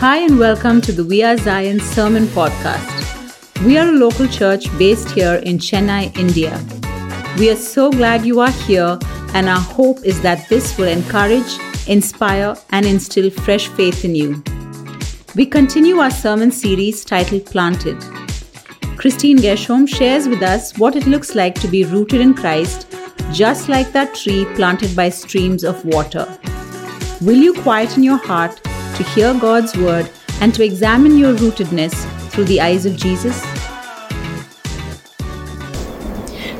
Hi, and welcome to the We Are Zion Sermon Podcast. We are a local church based here in Chennai, India. We are so glad you are here, and our hope is that this will encourage, inspire, and instill fresh faith in you. We continue our sermon series titled Planted. Christine Gershom shares with us what it looks like to be rooted in Christ, just like that tree planted by streams of water. Will you quieten your heart to hear God's word and to examine your rootedness through the eyes of Jesus?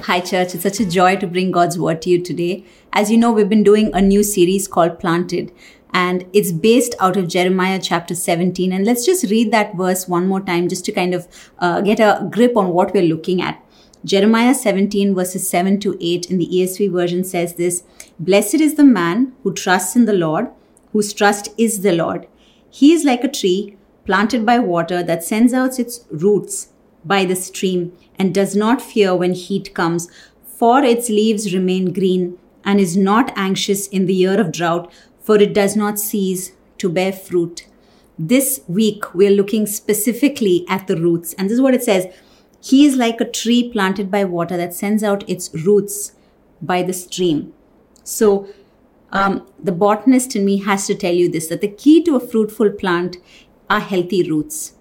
Hi, church. It's such a joy to bring God's word to you today. As you know, we've been doing a new series called Planted, and it's based out of Jeremiah chapter 17. And let's just read that verse one more time just to kind of uh, get a grip on what we're looking at. Jeremiah 17, verses 7 to 8 in the ESV version says this Blessed is the man who trusts in the Lord, whose trust is the Lord. He is like a tree planted by water that sends out its roots by the stream and does not fear when heat comes, for its leaves remain green and is not anxious in the year of drought, for it does not cease to bear fruit. This week, we're looking specifically at the roots. And this is what it says He is like a tree planted by water that sends out its roots by the stream. So, um, the botanist in me has to tell you this that the key to a fruitful plant are healthy roots.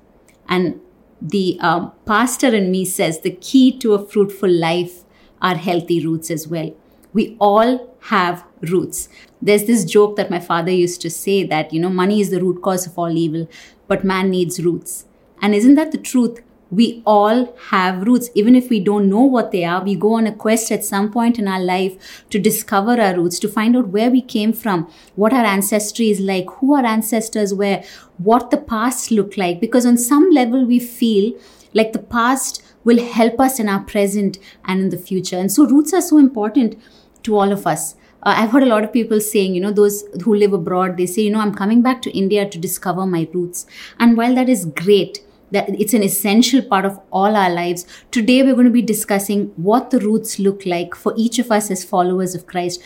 And the um, pastor in me says the key to a fruitful life are healthy roots as well. We all have roots. There's this joke that my father used to say that, you know, money is the root cause of all evil, but man needs roots. And isn't that the truth? We all have roots. Even if we don't know what they are, we go on a quest at some point in our life to discover our roots, to find out where we came from, what our ancestry is like, who our ancestors were, what the past looked like. Because on some level, we feel like the past will help us in our present and in the future. And so, roots are so important to all of us. Uh, I've heard a lot of people saying, you know, those who live abroad, they say, you know, I'm coming back to India to discover my roots. And while that is great, that it's an essential part of all our lives. Today, we're going to be discussing what the roots look like for each of us as followers of Christ.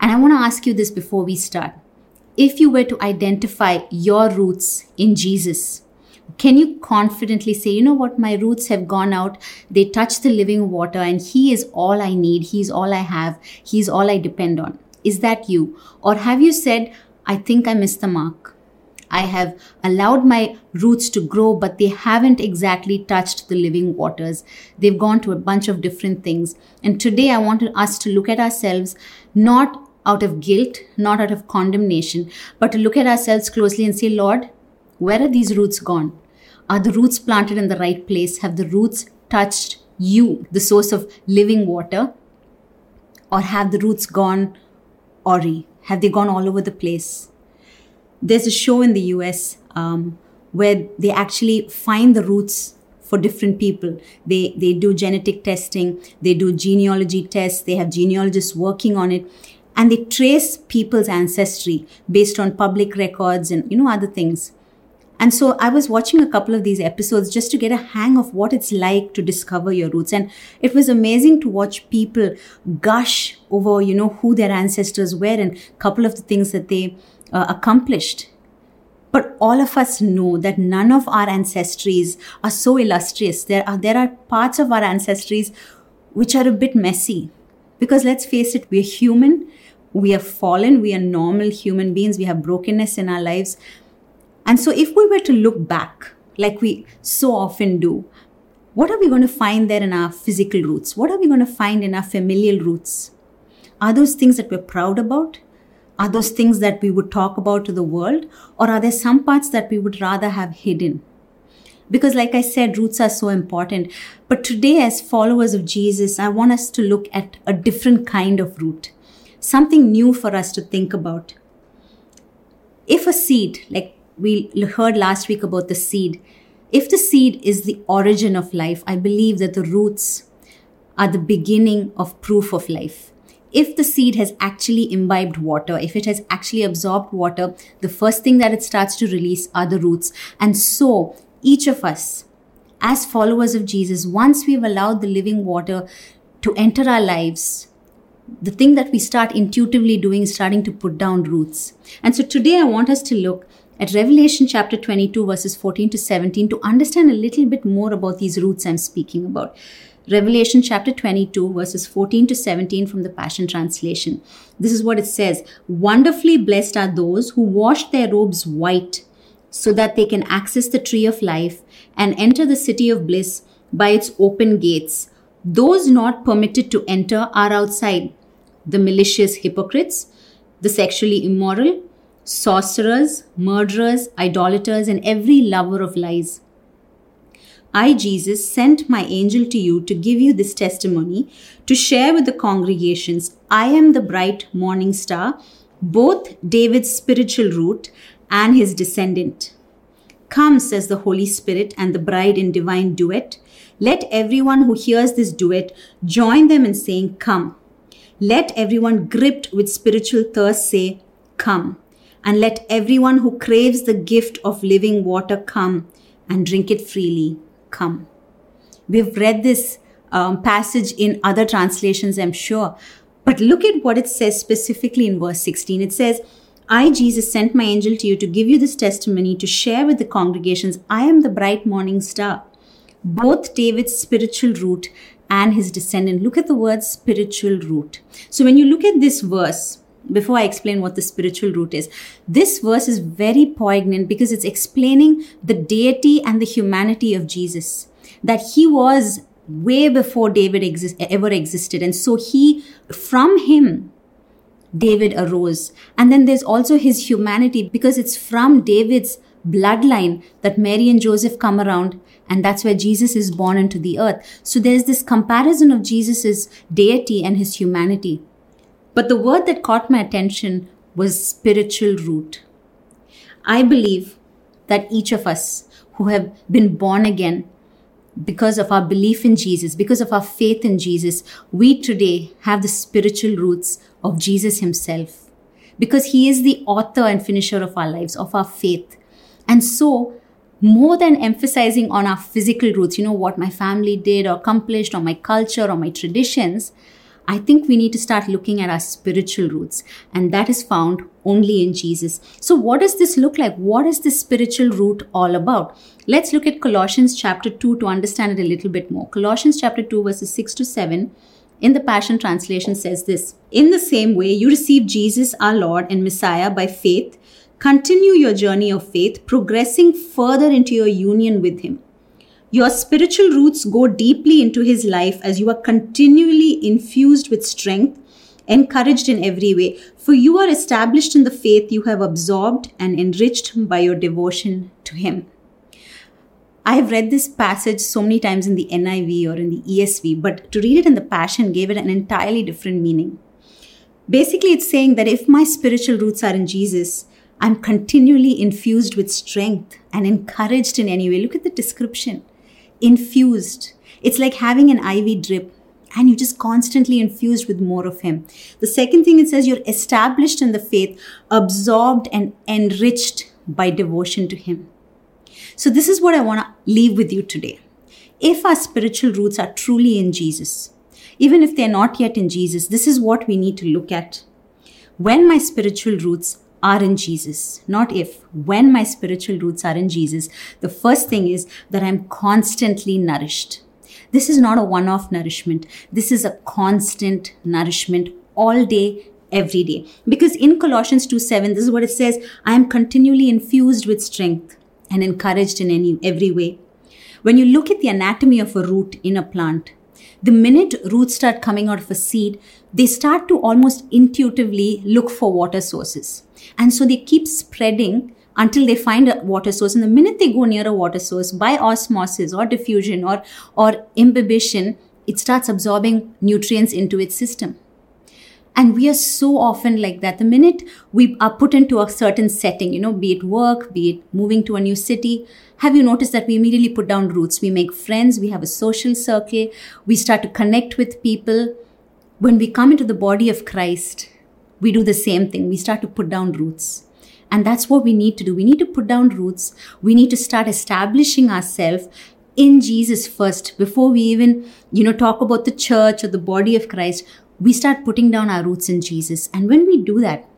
And I want to ask you this before we start. If you were to identify your roots in Jesus, can you confidently say, you know what, my roots have gone out, they touch the living water, and He is all I need, He's all I have, He's all I depend on? Is that you? Or have you said, I think I missed the mark? I have allowed my roots to grow, but they haven't exactly touched the living waters. They've gone to a bunch of different things. And today I want us to look at ourselves not out of guilt, not out of condemnation, but to look at ourselves closely and say, Lord, where are these roots gone? Are the roots planted in the right place? Have the roots touched you, the source of living water? Or have the roots gone awry? Have they gone all over the place? There's a show in the US um, where they actually find the roots for different people. They they do genetic testing, they do genealogy tests, they have genealogists working on it, and they trace people's ancestry based on public records and you know other things. And so I was watching a couple of these episodes just to get a hang of what it's like to discover your roots. And it was amazing to watch people gush over, you know, who their ancestors were and a couple of the things that they uh, accomplished. But all of us know that none of our ancestries are so illustrious. There are, there are parts of our ancestries which are a bit messy. Because let's face it, we're human, we are fallen, we are normal human beings, we have brokenness in our lives. And so, if we were to look back, like we so often do, what are we going to find there in our physical roots? What are we going to find in our familial roots? Are those things that we're proud about? Are those things that we would talk about to the world? Or are there some parts that we would rather have hidden? Because, like I said, roots are so important. But today, as followers of Jesus, I want us to look at a different kind of root, something new for us to think about. If a seed, like we heard last week about the seed, if the seed is the origin of life, I believe that the roots are the beginning of proof of life if the seed has actually imbibed water, if it has actually absorbed water, the first thing that it starts to release are the roots. And so, each of us, as followers of Jesus, once we've allowed the living water to enter our lives, the thing that we start intuitively doing is starting to put down roots. And so today I want us to look at Revelation chapter 22, verses 14 to 17, to understand a little bit more about these roots I'm speaking about. Revelation chapter 22, verses 14 to 17 from the Passion Translation. This is what it says Wonderfully blessed are those who wash their robes white, so that they can access the tree of life and enter the city of bliss by its open gates. Those not permitted to enter are outside the malicious hypocrites, the sexually immoral, sorcerers, murderers, idolaters, and every lover of lies. I, Jesus, sent my angel to you to give you this testimony, to share with the congregations. I am the bright morning star, both David's spiritual root and his descendant. Come, says the Holy Spirit and the bride in divine duet. Let everyone who hears this duet join them in saying, Come. Let everyone gripped with spiritual thirst say, Come. And let everyone who craves the gift of living water come and drink it freely. Come. We've read this um, passage in other translations, I'm sure. But look at what it says specifically in verse 16. It says, I, Jesus, sent my angel to you to give you this testimony to share with the congregations. I am the bright morning star, both David's spiritual root and his descendant. Look at the word spiritual root. So when you look at this verse, before I explain what the spiritual root is, this verse is very poignant because it's explaining the deity and the humanity of Jesus. That he was way before David ever existed. And so he, from him, David arose. And then there's also his humanity because it's from David's bloodline that Mary and Joseph come around and that's where Jesus is born into the earth. So there's this comparison of Jesus's deity and his humanity. But the word that caught my attention was spiritual root. I believe that each of us who have been born again because of our belief in Jesus, because of our faith in Jesus, we today have the spiritual roots of Jesus himself. Because he is the author and finisher of our lives, of our faith. And so more than emphasizing on our physical roots, you know, what my family did or accomplished or my culture or my traditions, I think we need to start looking at our spiritual roots, and that is found only in Jesus. So, what does this look like? What is this spiritual root all about? Let's look at Colossians chapter 2 to understand it a little bit more. Colossians chapter 2, verses 6 to 7 in the Passion Translation says this In the same way, you receive Jesus, our Lord and Messiah, by faith Continue your journey of faith, progressing further into your union with Him. Your spiritual roots go deeply into His life as you are continually infused with strength, encouraged in every way, for you are established in the faith you have absorbed and enriched by your devotion to Him. I have read this passage so many times in the NIV or in the ESV, but to read it in the Passion gave it an entirely different meaning. Basically, it's saying that if my spiritual roots are in Jesus, I'm continually infused with strength and encouraged in any way. Look at the description infused. It's like having an IV drip and you're just constantly infused with more of Him. The second thing it says you're established in the faith, absorbed and enriched by devotion to Him. So, this is what I want to leave with you today. If our spiritual roots are truly in Jesus, even if they're not yet in Jesus, this is what we need to look at. When my spiritual roots are in Jesus, not if, when my spiritual roots are in Jesus, the first thing is that I'm constantly nourished. This is not a one off nourishment. This is a constant nourishment all day, every day. Because in Colossians 2 7, this is what it says I am continually infused with strength and encouraged in any, every way. When you look at the anatomy of a root in a plant, the minute roots start coming out of a seed, they start to almost intuitively look for water sources. And so they keep spreading until they find a water source. And the minute they go near a water source by osmosis or diffusion or, or imbibition, it starts absorbing nutrients into its system. And we are so often like that. The minute we are put into a certain setting, you know, be it work, be it moving to a new city, have you noticed that we immediately put down roots? We make friends, we have a social circle, we start to connect with people. When we come into the body of Christ, we do the same thing. We start to put down roots. And that's what we need to do. We need to put down roots. We need to start establishing ourselves in Jesus first before we even, you know, talk about the church or the body of Christ. We start putting down our roots in Jesus. And when we do that,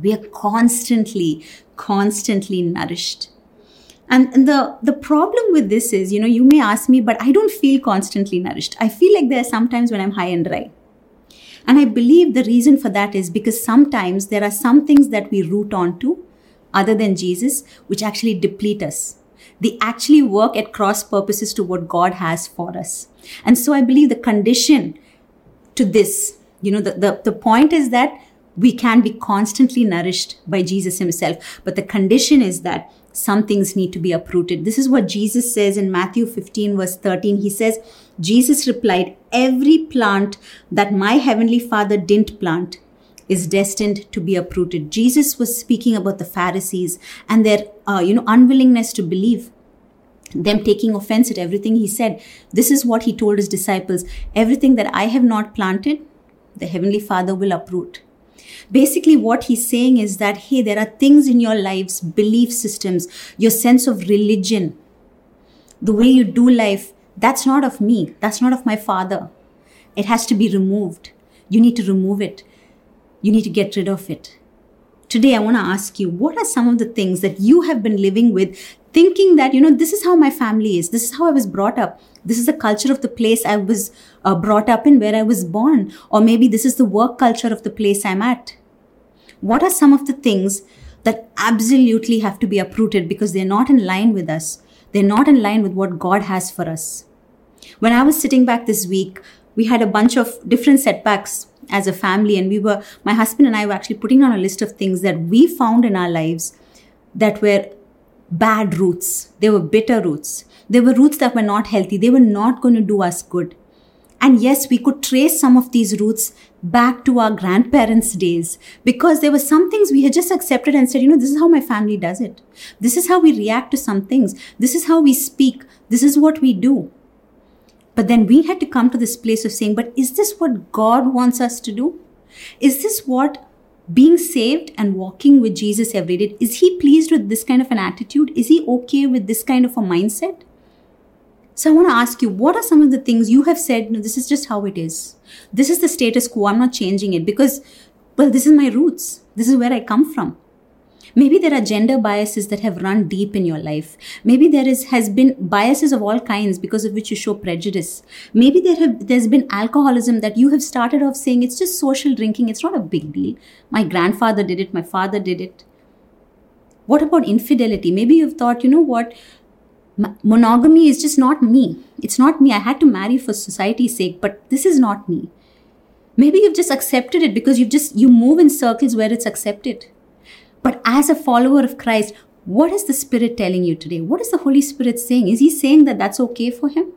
We are constantly, constantly nourished. And, and the, the problem with this is, you know, you may ask me, but I don't feel constantly nourished. I feel like there are some times when I'm high and dry. And I believe the reason for that is because sometimes there are some things that we root onto other than Jesus, which actually deplete us. They actually work at cross purposes to what God has for us. And so I believe the condition to this, you know, the, the, the point is that we can be constantly nourished by Jesus himself. But the condition is that some things need to be uprooted. This is what Jesus says in Matthew 15, verse 13. He says, Jesus replied, Every plant that my heavenly Father didn't plant is destined to be uprooted. Jesus was speaking about the Pharisees and their, uh, you know, unwillingness to believe. Them taking offense at everything he said. This is what he told his disciples. Everything that I have not planted, the Heavenly Father will uproot. Basically, what he's saying is that, hey, there are things in your lives, belief systems, your sense of religion, the way you do life, that's not of me. That's not of my Father. It has to be removed. You need to remove it. You need to get rid of it. Today, I want to ask you what are some of the things that you have been living with, thinking that, you know, this is how my family is, this is how I was brought up, this is the culture of the place I was uh, brought up in, where I was born, or maybe this is the work culture of the place I'm at. What are some of the things that absolutely have to be uprooted because they're not in line with us? They're not in line with what God has for us. When I was sitting back this week, we had a bunch of different setbacks as a family and we were my husband and I were actually putting on a list of things that we found in our lives that were bad roots. They were bitter roots. They were roots that were not healthy. They were not going to do us good. And yes, we could trace some of these roots back to our grandparents' days because there were some things we had just accepted and said, you know, this is how my family does it. This is how we react to some things. This is how we speak. This is what we do. But then we had to come to this place of saying, but is this what God wants us to do? Is this what being saved and walking with Jesus every day, is he pleased with this kind of an attitude? Is he okay with this kind of a mindset? So I want to ask you, what are some of the things you have said, no, this is just how it is. This is the status quo. I'm not changing it because, well, this is my roots. This is where I come from. Maybe there are gender biases that have run deep in your life. Maybe there is has been biases of all kinds because of which you show prejudice. Maybe there have there's been alcoholism that you have started off saying it's just social drinking, it's not a big deal. My grandfather did it, my father did it. What about infidelity? Maybe you've thought, you know what? monogamy is just not me. It's not me. I had to marry for society's sake, but this is not me. Maybe you've just accepted it because you've just you move in circles where it's accepted. But as a follower of Christ, what is the Spirit telling you today? What is the Holy Spirit saying? Is He saying that that's okay for Him?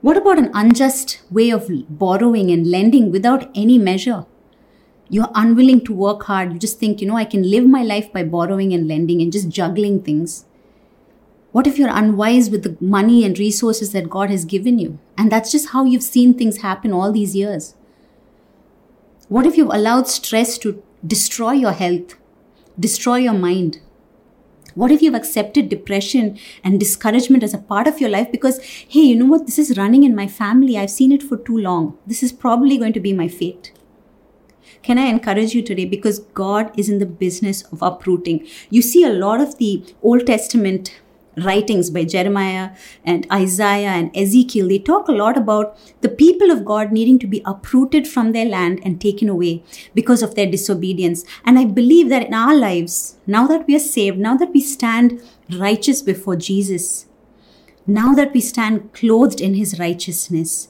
What about an unjust way of borrowing and lending without any measure? You're unwilling to work hard. You just think, you know, I can live my life by borrowing and lending and just juggling things. What if you're unwise with the money and resources that God has given you? And that's just how you've seen things happen all these years. What if you've allowed stress to destroy your health, destroy your mind? What if you've accepted depression and discouragement as a part of your life because, hey, you know what? This is running in my family. I've seen it for too long. This is probably going to be my fate. Can I encourage you today? Because God is in the business of uprooting. You see a lot of the Old Testament writings by Jeremiah and Isaiah and Ezekiel, they talk a lot about the people of God needing to be uprooted from their land and taken away because of their disobedience. And I believe that in our lives, now that we are saved, now that we stand righteous before Jesus, now that we stand clothed in his righteousness,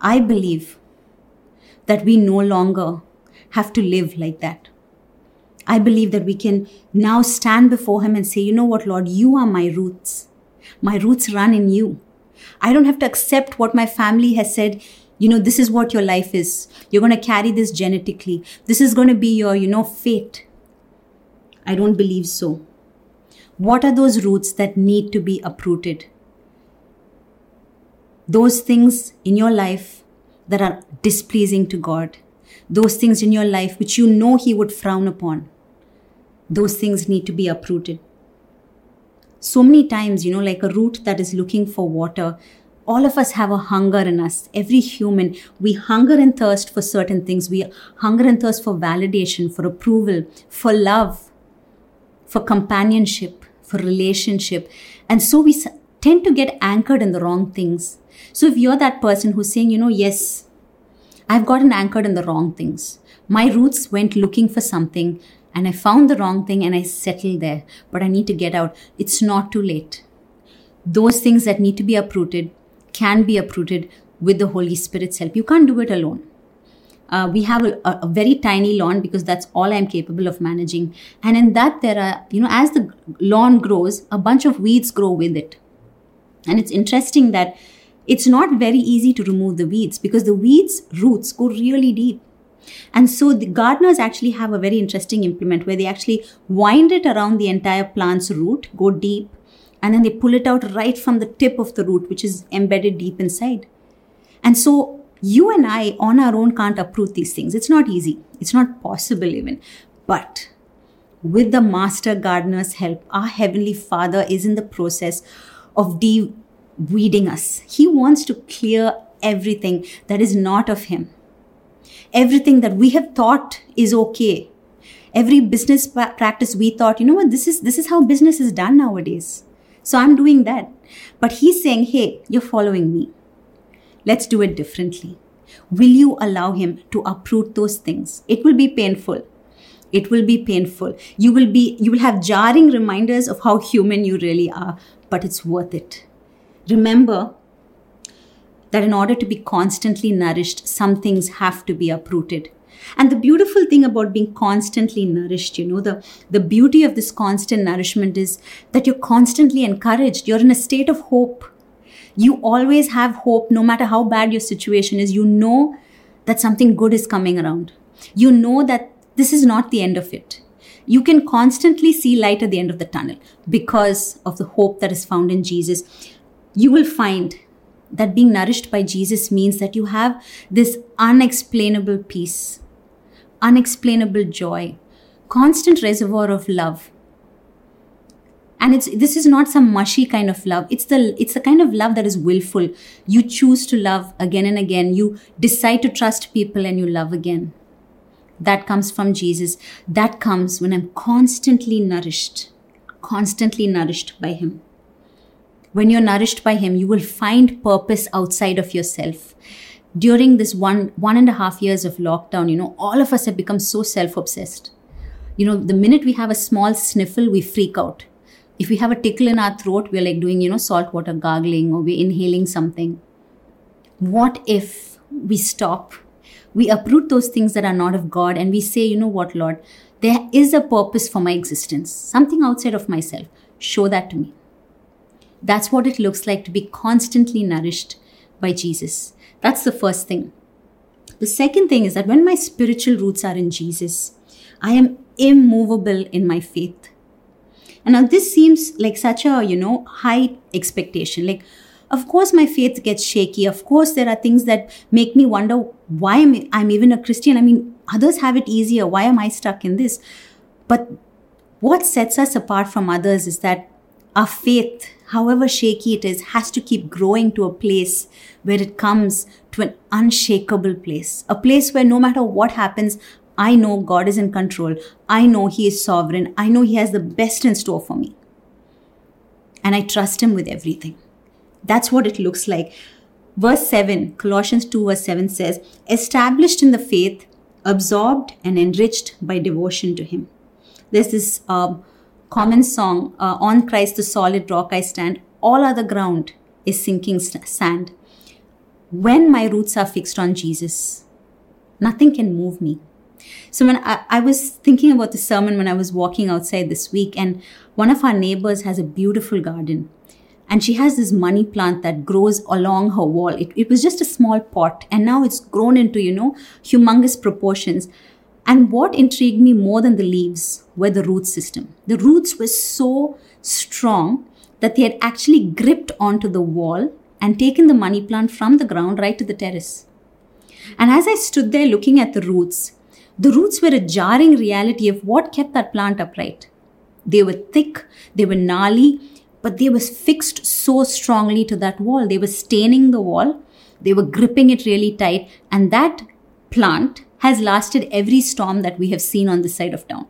I believe that we no longer have to live like that. I believe that we can now stand before Him and say, you know what, Lord, you are my roots. My roots run in you. I don't have to accept what my family has said. You know, this is what your life is. You're going to carry this genetically. This is going to be your, you know, fate. I don't believe so. What are those roots that need to be uprooted? Those things in your life that are displeasing to God. Those things in your life which you know He would frown upon those things need to be uprooted. So many times, you know, like a root that is looking for water, all of us have a hunger in us. Every human, we hunger and thirst for certain things. We hunger and thirst for validation, for approval, for love, for companionship, for relationship. And so we tend to get anchored in the wrong things. So if you're that person who's saying, you know, yes, I've gotten anchored in the wrong things. My roots went looking for something and I found the wrong thing and I settled there, but I need to get out. It's not too late. Those things that need to be uprooted can be uprooted with the Holy Spirit's help. You can't do it alone. Uh, we have a, a, very tiny lawn because that's all I'm capable of managing. And in that, there are, you know, as the lawn grows, a bunch of weeds grow with it. And it's interesting that it's not very easy to remove the weeds because the weeds' roots go really deep. And so the gardeners actually have a very interesting implement where they actually wind it around the entire plant's root, go deep, and then they pull it out right from the tip of the root, which is embedded deep inside. And so you and I on our own can't uproot these things. It's not easy. It's not possible even. But with the master gardener's help, our Heavenly Father is in the process of de-weeding us. He wants to clear everything that is not of Him. Everything that we have thought is okay. Every business practice we thought, you know what, this is this is how business is done nowadays. So I'm doing that. But he's saying, hey, you're following me. Let's do it differently. Will you allow him to uproot those things? It will be painful. It will be painful. You will be you will have jarring reminders of how human you really are, but it's worth it. Remember that in order to be constantly nourished, some things have to be uprooted. And the beautiful thing about being constantly nourished, you know, the, the beauty of this constant nourishment is that you're constantly encouraged. You're in a state of hope. You always have hope, no matter how bad your situation is. You know that something good is coming around. You know that this is not the end of it. You can constantly see light at the end of the tunnel because of the hope that is found in Jesus. You will find that being nourished by Jesus means that you have this unexplainable peace unexplainable joy, constant reservoir of love. And it's this is not some mushy kind of love. It's the it's the kind of love that is willful. You choose to love again and again. You decide to trust people and you love again. That comes from Jesus. That comes when I'm constantly nourished, constantly nourished by Him. When you're nourished by Him, you will find purpose outside of yourself. During this one one and a half years of lockdown you know all of us have become so self-obsessed. You know the minute we have a small sniffle we freak out. If we have a tickle in our throat we're like doing you know salt water gargling or we're inhaling something. What if we stop? We uproot those things that are not of god and we say you know what lord? There is a purpose for my existence. Something outside of myself. Show that to me that's what it looks like to be constantly nourished by jesus that's the first thing. The second thing is that when my spiritual roots are in Jesus, I am immovable in my faith. And now this seems like such a, you know, high expectation. Like, of course, my faith gets shaky. Of course, there are things that make me wonder why I'm, I'm even a Christian. I mean, others have it easier. Why am I stuck in this? But what sets us apart from others is that our faith, however shaky it is, has to keep growing to a place where it comes to an unshakable place. A place where no matter what happens, I know God is in control. I know He is sovereign. I know He has the best in store for me. And I trust Him with everything. That's what it looks like. Verse 7, Colossians 2, verse 7 says, established in the faith, absorbed and enriched by devotion to Him. There's this uh, common song, uh, On Christ the solid rock I stand, all other ground is sinking sand. When my roots are fixed on Jesus, nothing can move me. So when I, I was thinking about the sermon when I was walking outside this week, and one of our neighbors has a beautiful garden. And she has this money plant that grows along her wall. It, it was just a small pot, and now it's grown into, you know, humongous proportions. And what intrigued me more than the leaves were the root system. The roots were so strong that they had actually gripped onto the wall and taken the money plant from the ground right to the terrace. And as I stood there looking at the roots, the roots were a jarring reality of what kept that plant upright. They were thick, they were gnarly, but they were fixed so strongly to that wall. They were staining the wall, they were gripping it really tight, and that plant has lasted every storm that we have seen on this side of town.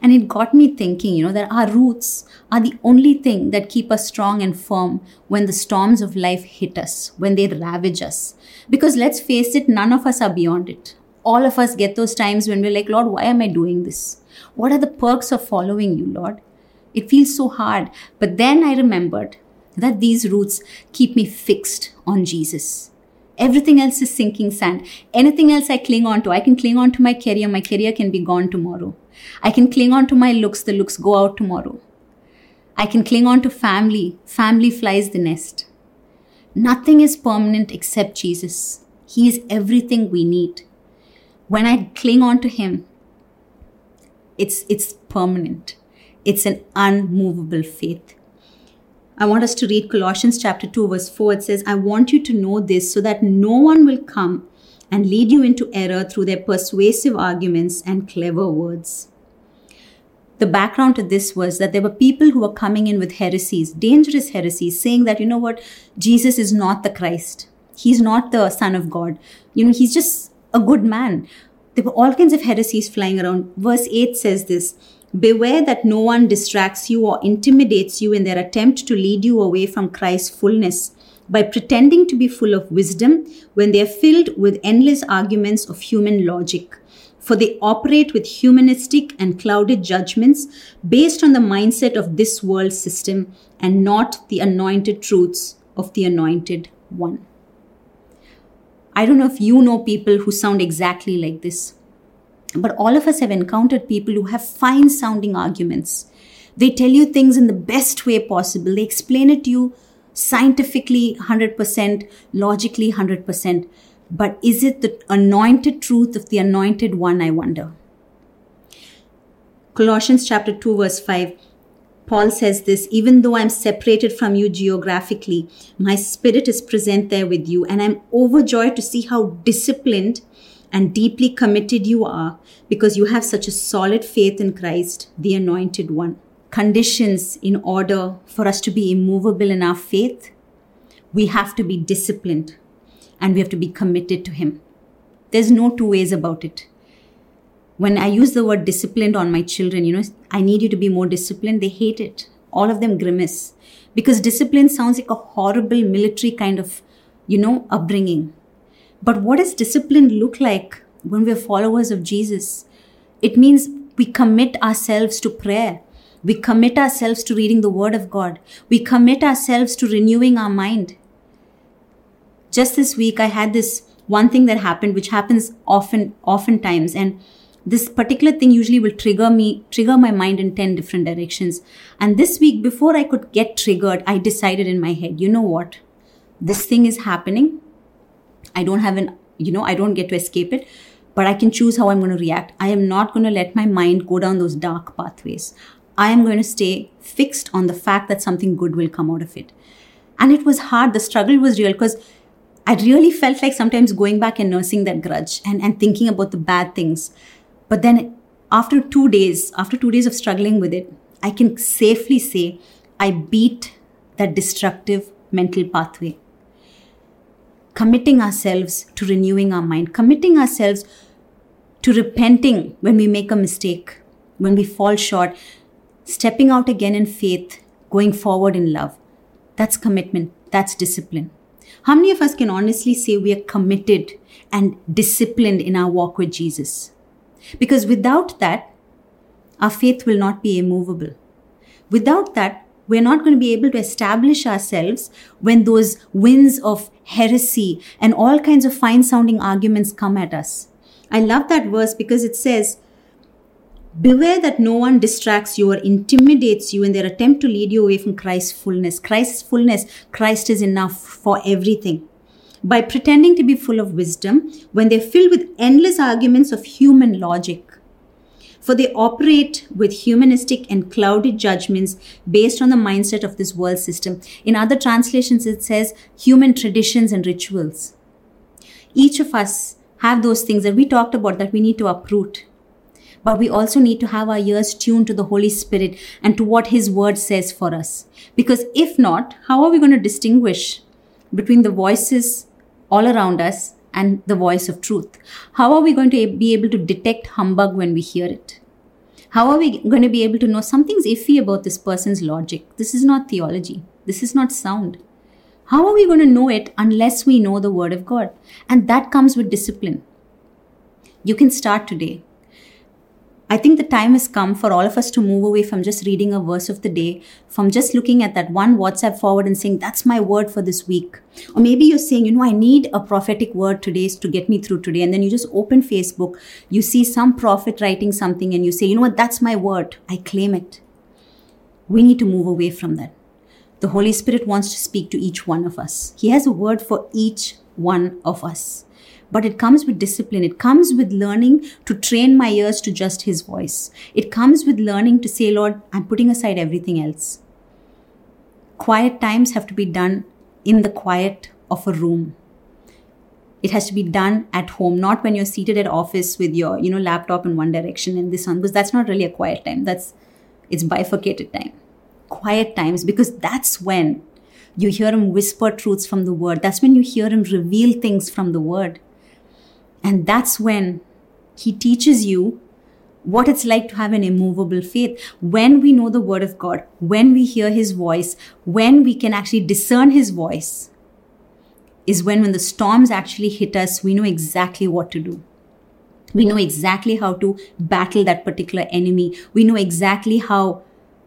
And it got me thinking, you know, that our roots are the only thing that keep us strong and firm when the storms of life hit us, when they ravage us. Because let's face it, none of us are beyond it. All of us get those times when we're like, Lord, why am I doing this? What are the perks of following you, Lord? It feels so hard. But then I remembered that these roots keep me fixed on Jesus. Everything else is sinking sand. Anything else I cling on to, I can cling on to my career. My career can be gone tomorrow. I can cling on to my looks. The looks go out tomorrow. I can cling on to family. Family flies the nest. Nothing is permanent except Jesus. He is everything we need. When I cling on to Him, it's, it's permanent. It's an unmovable faith. I want us to read Colossians chapter 2, verse 4. It says, I want you to know this so that no one will come and lead you into error through their persuasive arguments and clever words. The background to this was that there were people who were coming in with heresies, dangerous heresies, saying that, you know what, Jesus is not the Christ. He's not the Son of God. You know, he's just a good man. There were all kinds of heresies flying around. Verse 8 says this Beware that no one distracts you or intimidates you in their attempt to lead you away from Christ's fullness by pretending to be full of wisdom when they are filled with endless arguments of human logic. For they operate with humanistic and clouded judgments based on the mindset of this world system and not the anointed truths of the anointed one. I don't know if you know people who sound exactly like this. But all of us have encountered people who have fine sounding arguments. They tell you things in the best way possible. They explain it to you scientifically 100%, logically 100%. But is it the anointed truth of the anointed one, I wonder? Colossians chapter 2, verse 5. Paul says this even though I'm separated from you geographically, my spirit is present there with you, and I'm overjoyed to see how disciplined and deeply committed you are because you have such a solid faith in Christ, the Anointed One. Conditions in order for us to be immovable in our faith, we have to be disciplined and we have to be committed to Him. There's no two ways about it. When I use the word disciplined on my children, you know, I need you to be more disciplined, they hate it. All of them grimace because discipline sounds like a horrible military kind of, you know, upbringing. But what does discipline look like when we're followers of Jesus? It means we commit ourselves to prayer. We commit ourselves to reading the Word of God. We commit ourselves to renewing our mind. Just this week, I had this one thing that happened, which happens often, oftentimes, and this particular thing usually will trigger me, trigger my mind in 10 different directions. And this week, before I could get triggered, I decided in my head, you know what? This thing is happening. I don't have an, you know, I don't get to escape it, but I can choose how I'm going to react. I am not going to let my mind go down those dark pathways. I am going to stay fixed on the fact that something good will come out of it. And it was hard. The struggle was real because I really felt like sometimes going back and nursing that grudge and, and thinking about the bad things. But then after two days, after two days of struggling with it, I can safely say I beat that destructive mental pathway committing ourselves to renewing our mind, committing ourselves to repenting when we make a mistake, when we fall short, stepping out again in faith, going forward in love. That's commitment, that's discipline. How many of us can honestly say we are committed and disciplined in our walk with Jesus? Because without that, our faith will not be immovable. Without that, we're not going to be able to establish ourselves when those winds of heresy and all kinds of fine sounding arguments come at us. I love that verse because it says, Beware that no one distracts you or intimidates you in their attempt to lead you away from Christ's fullness. Christ's fullness, Christ is enough for everything. By pretending to be full of wisdom when they're filled with endless arguments of human logic for they operate with humanistic and clouded judgments based on the mindset of this world system. In other translations, it says human traditions and rituals. Each of us have those things that we talked about that we need to uproot. But we also need to have our ears tuned to the Holy Spirit and to what His Word says for us. Because if not, how are we going to distinguish between the voices all around us and the voice of truth? How are we going to be able to detect humbug when we hear it? How are we going to be able to know something's iffy about this person's logic? This is not theology. This is not sound. How are we going to know it unless we know the Word of God? And that comes with discipline. You can start today. I think the time has come for all of us to move away from just reading a verse of the day, from just looking at that one WhatsApp forward and saying, that's my word for this week. Or maybe you're saying, you know, I need a prophetic word today to get me through today. And then you just open Facebook, you see some prophet writing something, and you say, you know what, that's my word. I claim it. We need to move away from that. The Holy Spirit wants to speak to each one of us. He has a word for each one of us. But it comes with discipline. It comes with learning to train my ears to just His voice. It comes with learning to say, Lord, I'm putting aside everything else. Quiet times have to be done in the quiet of a room. It has to be done at home, not when you're seated at office with your, you know, laptop in one direction and this one, because that's not really a quiet time. That's it's bifurcated time quiet times because that's when you hear him whisper truths from the word. That's when you hear him reveal things from the word. And that's when he teaches you what it's like to have an immovable faith. When we know the word of God, when we hear his voice, when we can actually discern his voice, is when when the storms actually hit us, we know exactly what to do. We know exactly how to battle that particular enemy. We know exactly how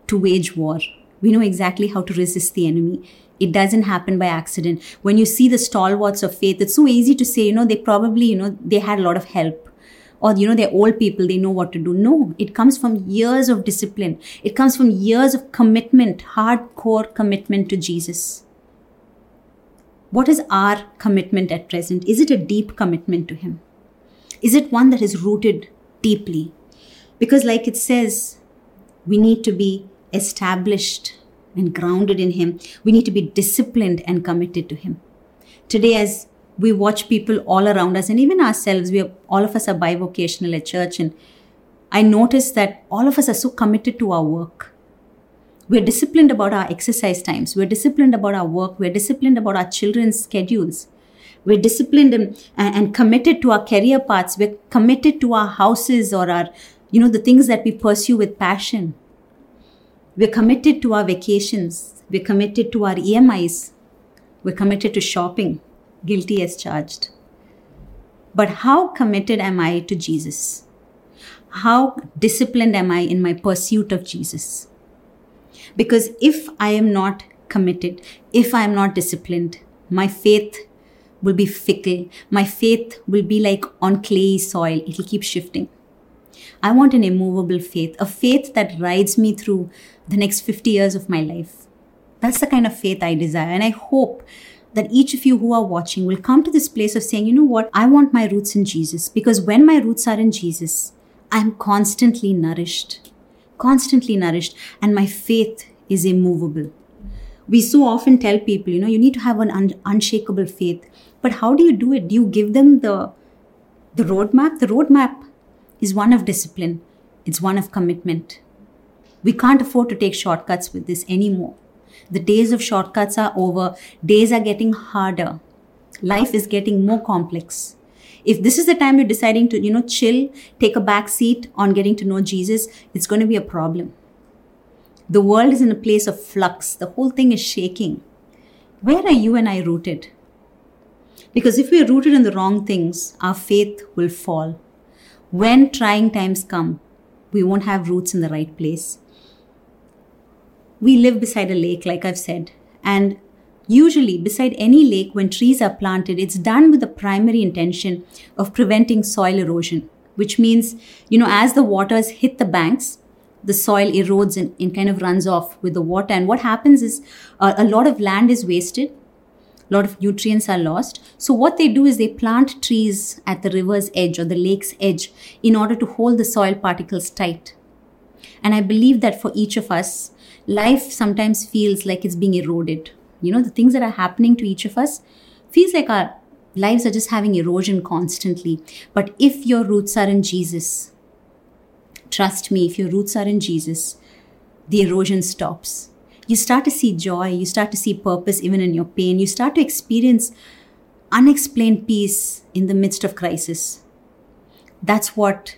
to wage war. We know exactly how to resist the enemy. It doesn't happen by accident. When you see the stalwarts of faith, it's so easy to say, you know, they probably, you know, they had a lot of help. Or, you know, they're old people, they know what to do. No, it comes from years of discipline. It comes from years of commitment, hardcore commitment to Jesus. What is our commitment at present? Is it a deep commitment to Him? Is it one that is rooted deeply? Because, like it says, we need to be established and grounded in Him. We need to be disciplined and committed to Him. Today, as we watch people all around us and even ourselves, we are, all of us are bivocational at church, and I notice that all of us are so committed to our work. We're disciplined about our exercise times. We're disciplined about our work. We're disciplined about our children's schedules. We're disciplined and, and committed to our career paths. We're committed to our houses or our, you know, the things that we pursue with passion. We're committed to our vacations. We're committed to our EMIs. We're committed to shopping, guilty as charged. But how committed am I to Jesus? How disciplined am I in my pursuit of Jesus? Because if I am not committed, if I am not disciplined, my faith will be fickle. My faith will be like on clay soil, it'll keep shifting. I want an immovable faith, a faith that rides me through the next 50 years of my life. That's the kind of faith I desire. And I hope that each of you who are watching will come to this place of saying, you know what, I want my roots in Jesus. Because when my roots are in Jesus, I'm constantly nourished, constantly nourished, and my faith is immovable. We so often tell people, you know, you need to have an un- unshakable faith. But how do you do it? Do you give them the, the roadmap? The roadmap is one of discipline, it's one of commitment. We can't afford to take shortcuts with this anymore. The days of shortcuts are over. Days are getting harder. Life is getting more complex. If this is the time you're deciding to, you know, chill, take a back seat on getting to know Jesus, it's going to be a problem. The world is in a place of flux. The whole thing is shaking. Where are you and I rooted? Because if we're rooted in the wrong things, our faith will fall. When trying times come, we won't have roots in the right place we live beside a lake, like I've said. And usually, beside any lake, when trees are planted, it's done with the primary intention of preventing soil erosion, which means, you know, as the waters hit the banks, the soil erodes and, and kind of runs off with the water. And what happens is uh, a lot of land is wasted, a lot of nutrients are lost. So, what they do is they plant trees at the river's edge or the lake's edge in order to hold the soil particles tight. And I believe that for each of us, life sometimes feels like it's being eroded. You know, the things that are happening to each of us feels like our lives are just having erosion constantly. But if your roots are in Jesus, Trust me, if your roots are in Jesus, the erosion stops. You start to see joy, you start to see purpose even in your pain, you start to experience unexplained peace in the midst of crisis. That's what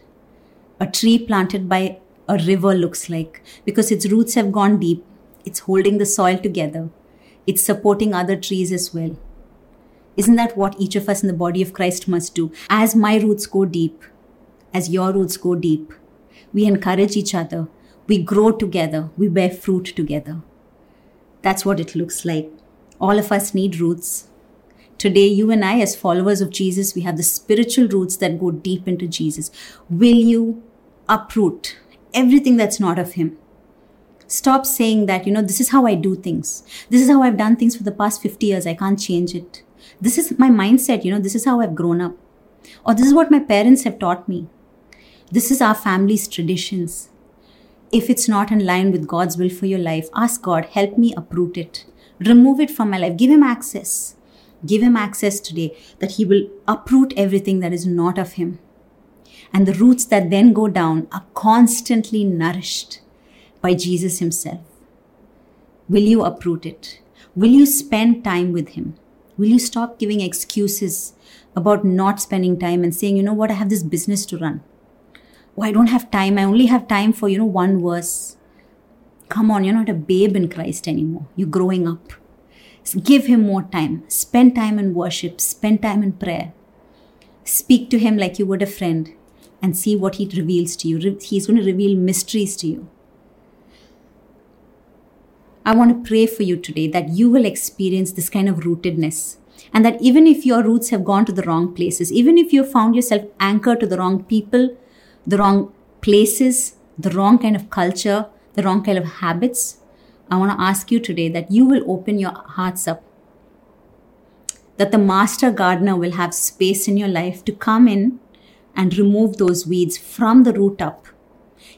a tree planted by a river looks like because its roots have gone deep. It's holding the soil together. It's supporting other trees as well. Isn't that what each of us in the body of Christ must do? As my roots go deep, as your roots go deep, we encourage each other, we grow together, we bear fruit together. That's what it looks like. All of us need roots. Today, you and I, as followers of Jesus, we have the spiritual roots that go deep into Jesus. Will you uproot everything that's not of Him? Stop saying that, you know, this is how I do things. This is how I've done things for the past 50 years. I can't change it. This is my mindset, you know, this is how I've grown up. Or this is what my parents have taught me. This is our family's traditions. If it's not in line with God's will for your life, ask God, help me uproot it. Remove it from my life. Give Him access. Give Him access today that He will uproot everything that is not of Him. And the roots that then go down are constantly nourished by Jesus Himself. Will you uproot it? Will you spend time with Him? Will you stop giving excuses about not spending time and saying, you know what, I have this business to run? Oh, I don't have time. I only have time for, you know, one verse. Come on, you're not a babe in Christ anymore. You're growing up. So give him more time. Spend time in worship. Spend time in prayer. Speak to him like you would a friend and see what he reveals to you. He's going to reveal mysteries to you. I want to pray for you today that you will experience this kind of rootedness. And that even if your roots have gone to the wrong places, even if you found yourself anchored to the wrong people, the wrong places, the wrong kind of culture, the wrong kind of habits, I want to ask you today that you will open your hearts up. That the master gardener will have space in your life to come in and remove those weeds from the root up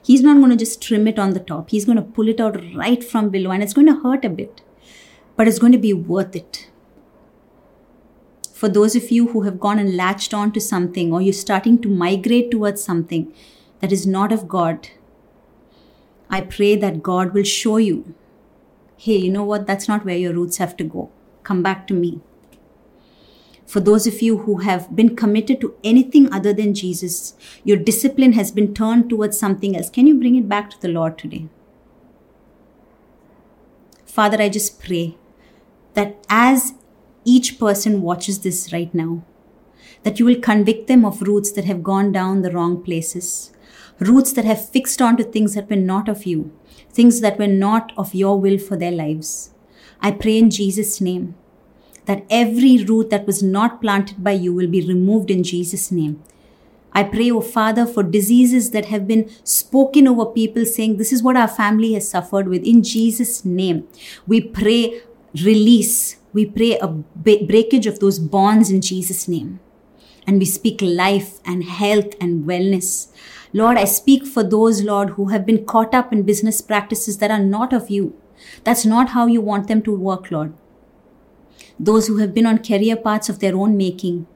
He's not going to just trim it on the top. He's going to pull it out right from below and it's going to hurt a bit, but it's going to be worth it. For those of you who have gone and latched on to something or you're starting to migrate towards something that is not of God, I pray that God will show you hey, you know what? That's not where your roots have to go. Come back to me for those of you who have been committed to anything other than Jesus, your discipline has been turned towards something else. Can you bring it back to the Lord today? Father, I just pray that as each person watches this right now, that you will convict them of roots that have gone down the wrong places, roots that have fixed onto things that were not of you, things that were not of your will for their lives. I pray in Jesus' name that every root that was not planted by you will be removed in Jesus' name. I pray, O oh Father, for diseases that have been spoken over people saying, This is what our family has suffered with. In Jesus' name, we pray release. We pray a breakage of those bonds in Jesus' name. And we speak life and health and wellness. Lord, I speak for those, Lord, who have been caught up in business practices that are not of you. That's not how you want them to work, Lord those who have been on career paths of their own making,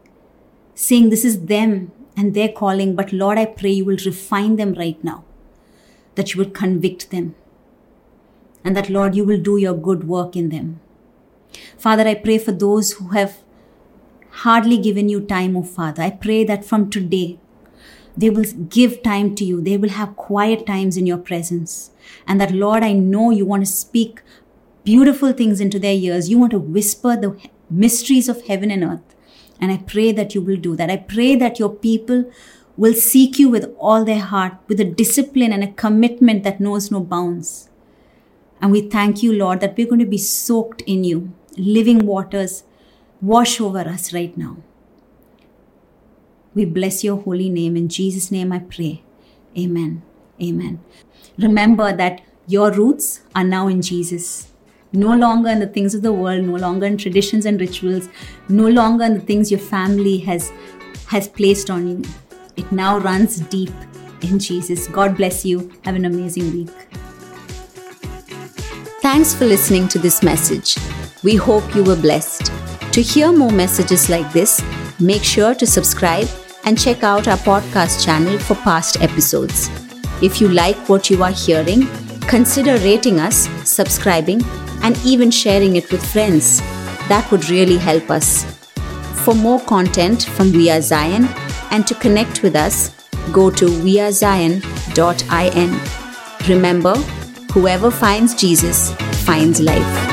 saying this is them and their calling, but Lord, I pray you will refine them right now, that you will convict them, and that, Lord, you will do your good work in them. Father, I pray for those who have hardly given you time, oh Father. I pray that from today, they will give time to you. They will have quiet times in your presence. And that, Lord, I know you want to speak beautiful things into their ears. You want to whisper the mysteries of heaven and earth. And I pray that you will do that. I pray that your people will seek you with all their heart, with a discipline and a commitment that knows no bounds. And we thank you, Lord, that we're going to be soaked in you. Living waters wash over us right now. We bless your holy name. In Jesus' name I pray. Amen. Amen. Remember that your roots are now in Jesus no longer in the things of the world, no longer in traditions and rituals, no longer in the things your family has has placed on you. It now runs deep in Jesus. God bless you. Have an amazing week. Thanks for listening to this message. We hope you were blessed. To hear more messages like this, make sure to subscribe and check out our podcast channel for past episodes. If you like what you are hearing, consider rating us, subscribing, and even sharing it with friends. That would really help us. For more content from We Are Zion and to connect with us, go to wearezion.in. Remember, whoever finds Jesus finds life.